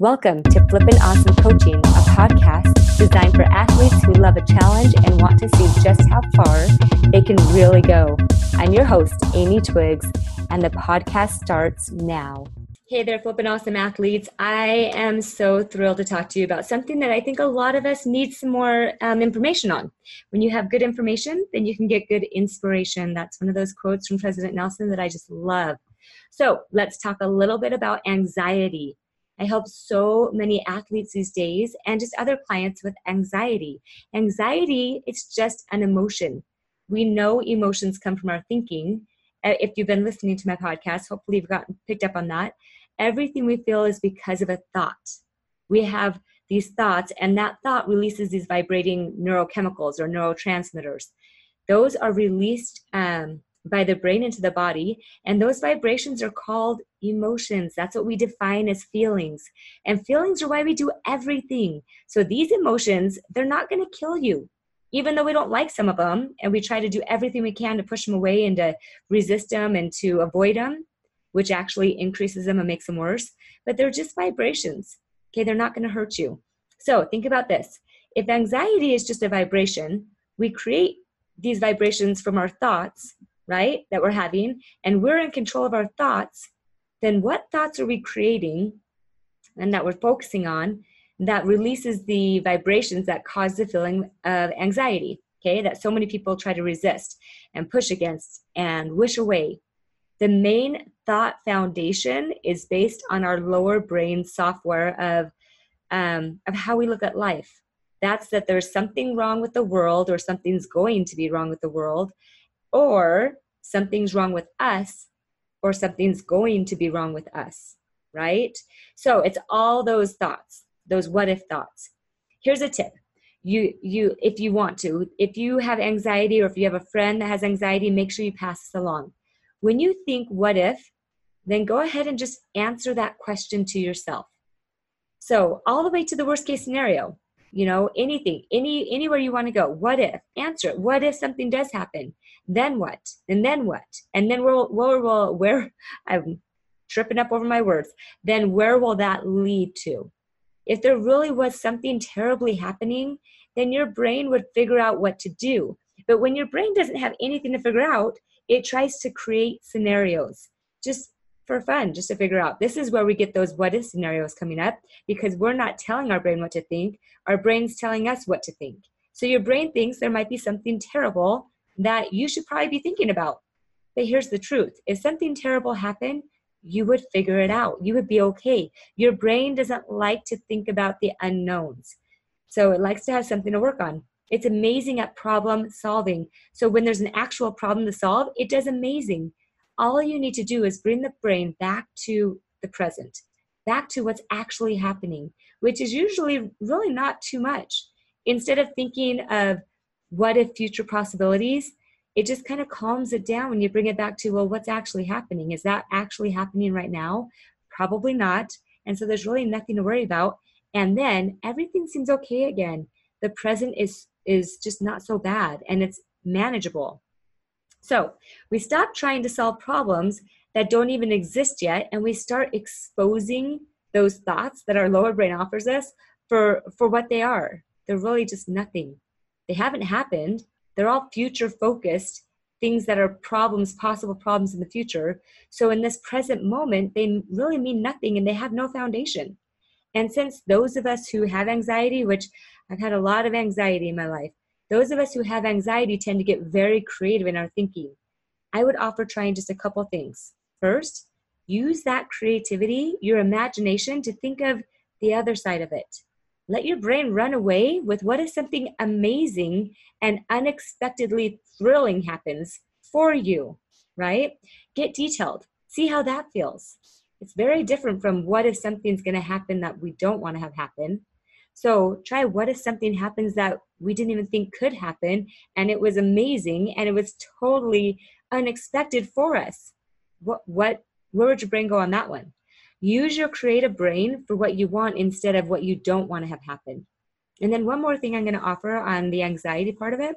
Welcome to Flippin' Awesome Coaching, a podcast designed for athletes who love a challenge and want to see just how far they can really go. I'm your host, Amy Twiggs, and the podcast starts now. Hey there, Flippin' Awesome athletes. I am so thrilled to talk to you about something that I think a lot of us need some more um, information on. When you have good information, then you can get good inspiration. That's one of those quotes from President Nelson that I just love. So let's talk a little bit about anxiety. I help so many athletes these days and just other clients with anxiety. Anxiety, it's just an emotion. We know emotions come from our thinking. Uh, if you've been listening to my podcast, hopefully you've gotten picked up on that. Everything we feel is because of a thought. We have these thoughts, and that thought releases these vibrating neurochemicals or neurotransmitters. Those are released um, by the brain into the body. And those vibrations are called emotions. That's what we define as feelings. And feelings are why we do everything. So these emotions, they're not going to kill you. Even though we don't like some of them and we try to do everything we can to push them away and to resist them and to avoid them, which actually increases them and makes them worse, but they're just vibrations. Okay, they're not going to hurt you. So think about this. If anxiety is just a vibration, we create these vibrations from our thoughts right, that we're having, and we're in control of our thoughts, then what thoughts are we creating and that we're focusing on that releases the vibrations that cause the feeling of anxiety, okay, that so many people try to resist and push against and wish away? The main thought foundation is based on our lower brain software of, um, of how we look at life. That's that there's something wrong with the world or something's going to be wrong with the world or something's wrong with us or something's going to be wrong with us, right? So it's all those thoughts, those what if thoughts. Here's a tip. You you if you want to, if you have anxiety or if you have a friend that has anxiety, make sure you pass this along. When you think what if, then go ahead and just answer that question to yourself. So, all the way to the worst case scenario you know anything any anywhere you want to go what if answer it what if something does happen? Then what? And then what? And then where where will where i'm tripping up over my words then where will that lead to? If there really was something terribly happening then your brain would figure out what to do. But when your brain doesn't have anything to figure out it tries to create scenarios. Just for fun just to figure out. This is where we get those what if scenarios coming up because we're not telling our brain what to think. Our brain's telling us what to think. So your brain thinks there might be something terrible that you should probably be thinking about. But here's the truth if something terrible happened, you would figure it out. You would be okay. Your brain doesn't like to think about the unknowns. So it likes to have something to work on. It's amazing at problem solving. So when there's an actual problem to solve, it does amazing all you need to do is bring the brain back to the present, back to what's actually happening, which is usually really not too much. Instead of thinking of what if future possibilities, it just kind of calms it down when you bring it back to, well, what's actually happening? Is that actually happening right now? Probably not. And so there's really nothing to worry about. And then everything seems okay again. The present is is just not so bad and it's manageable. So we stop trying to solve problems that don't even exist yet, and we start exposing those thoughts that our lower brain offers us for, for what they are. They're really just nothing. They haven't happened. They're all future focused things that are problems, possible problems in the future. So in this present moment, they really mean nothing and they have no foundation. And since those of us who have anxiety, which I've had a lot of anxiety in my life, those of us who have anxiety tend to get very creative in our thinking. I would offer trying just a couple things. First, use that creativity, your imagination, to think of the other side of it. Let your brain run away with what if something amazing and unexpectedly thrilling happens for you, right? Get detailed. See how that feels. It's very different from what if something's going to happen that we don't want to have happen. So try what if something happens that we didn't even think could happen and it was amazing and it was totally unexpected for us. What what where would your brain go on that one? Use your creative brain for what you want instead of what you don't want to have happen. And then one more thing I'm going to offer on the anxiety part of it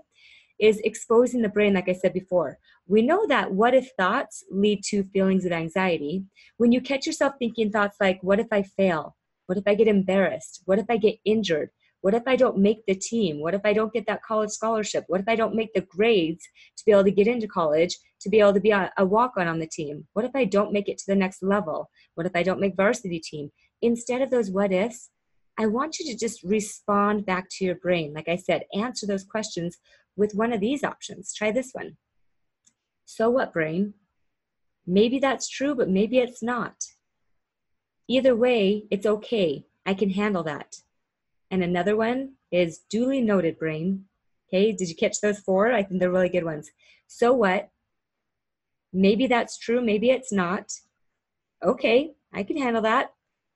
is exposing the brain like I said before. We know that what if thoughts lead to feelings of anxiety. When you catch yourself thinking thoughts like what if I fail? What if I get embarrassed? What if I get injured? What if I don't make the team? What if I don't get that college scholarship? What if I don't make the grades to be able to get into college, to be able to be a, a walk on on the team? What if I don't make it to the next level? What if I don't make varsity team? Instead of those what ifs, I want you to just respond back to your brain. Like I said, answer those questions with one of these options. Try this one. So what, brain? Maybe that's true, but maybe it's not. Either way, it's okay. I can handle that. And another one is duly noted, brain. Okay, did you catch those four? I think they're really good ones. So what? Maybe that's true, maybe it's not. Okay, I can handle that.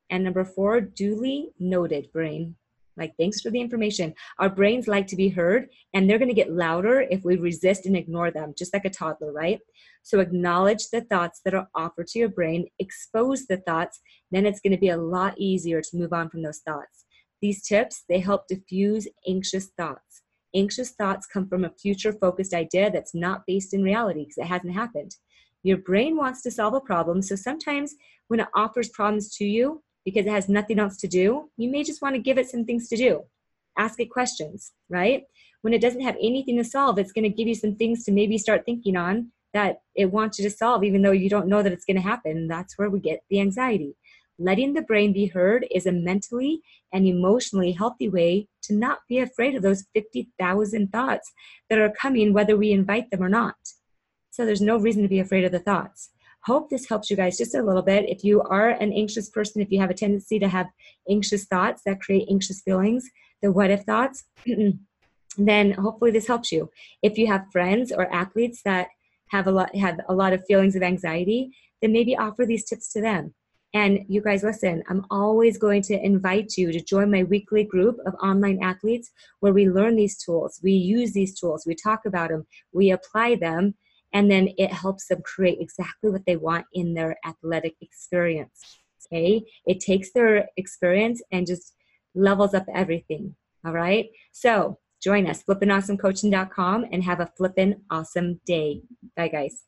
And number four, duly noted, brain. Like, thanks for the information. Our brains like to be heard, and they're going to get louder if we resist and ignore them, just like a toddler, right? So, acknowledge the thoughts that are offered to your brain, expose the thoughts, then it's going to be a lot easier to move on from those thoughts. These tips, they help diffuse anxious thoughts. Anxious thoughts come from a future focused idea that's not based in reality because it hasn't happened. Your brain wants to solve a problem, so sometimes when it offers problems to you, because it has nothing else to do, you may just want to give it some things to do. Ask it questions, right? When it doesn't have anything to solve, it's going to give you some things to maybe start thinking on that it wants you to solve, even though you don't know that it's going to happen. That's where we get the anxiety. Letting the brain be heard is a mentally and emotionally healthy way to not be afraid of those 50,000 thoughts that are coming, whether we invite them or not. So there's no reason to be afraid of the thoughts hope this helps you guys just a little bit. If you are an anxious person, if you have a tendency to have anxious thoughts that create anxious feelings, the what if thoughts, then hopefully this helps you. If you have friends or athletes that have a lot have a lot of feelings of anxiety, then maybe offer these tips to them. And you guys listen, I'm always going to invite you to join my weekly group of online athletes where we learn these tools, we use these tools, we talk about them, we apply them, and then it helps them create exactly what they want in their athletic experience. Okay, it takes their experience and just levels up everything. All right, so join us, flippinawesomecoaching.com, and have a flippin' awesome day. Bye, guys.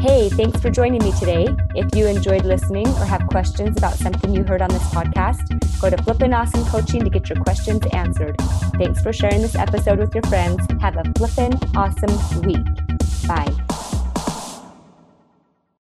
Hey, thanks for joining me today. If you enjoyed listening or have questions about something you heard on this podcast, go to Flippin' Awesome Coaching to get your questions answered. Thanks for sharing this episode with your friends. Have a flippin' awesome week. Bye.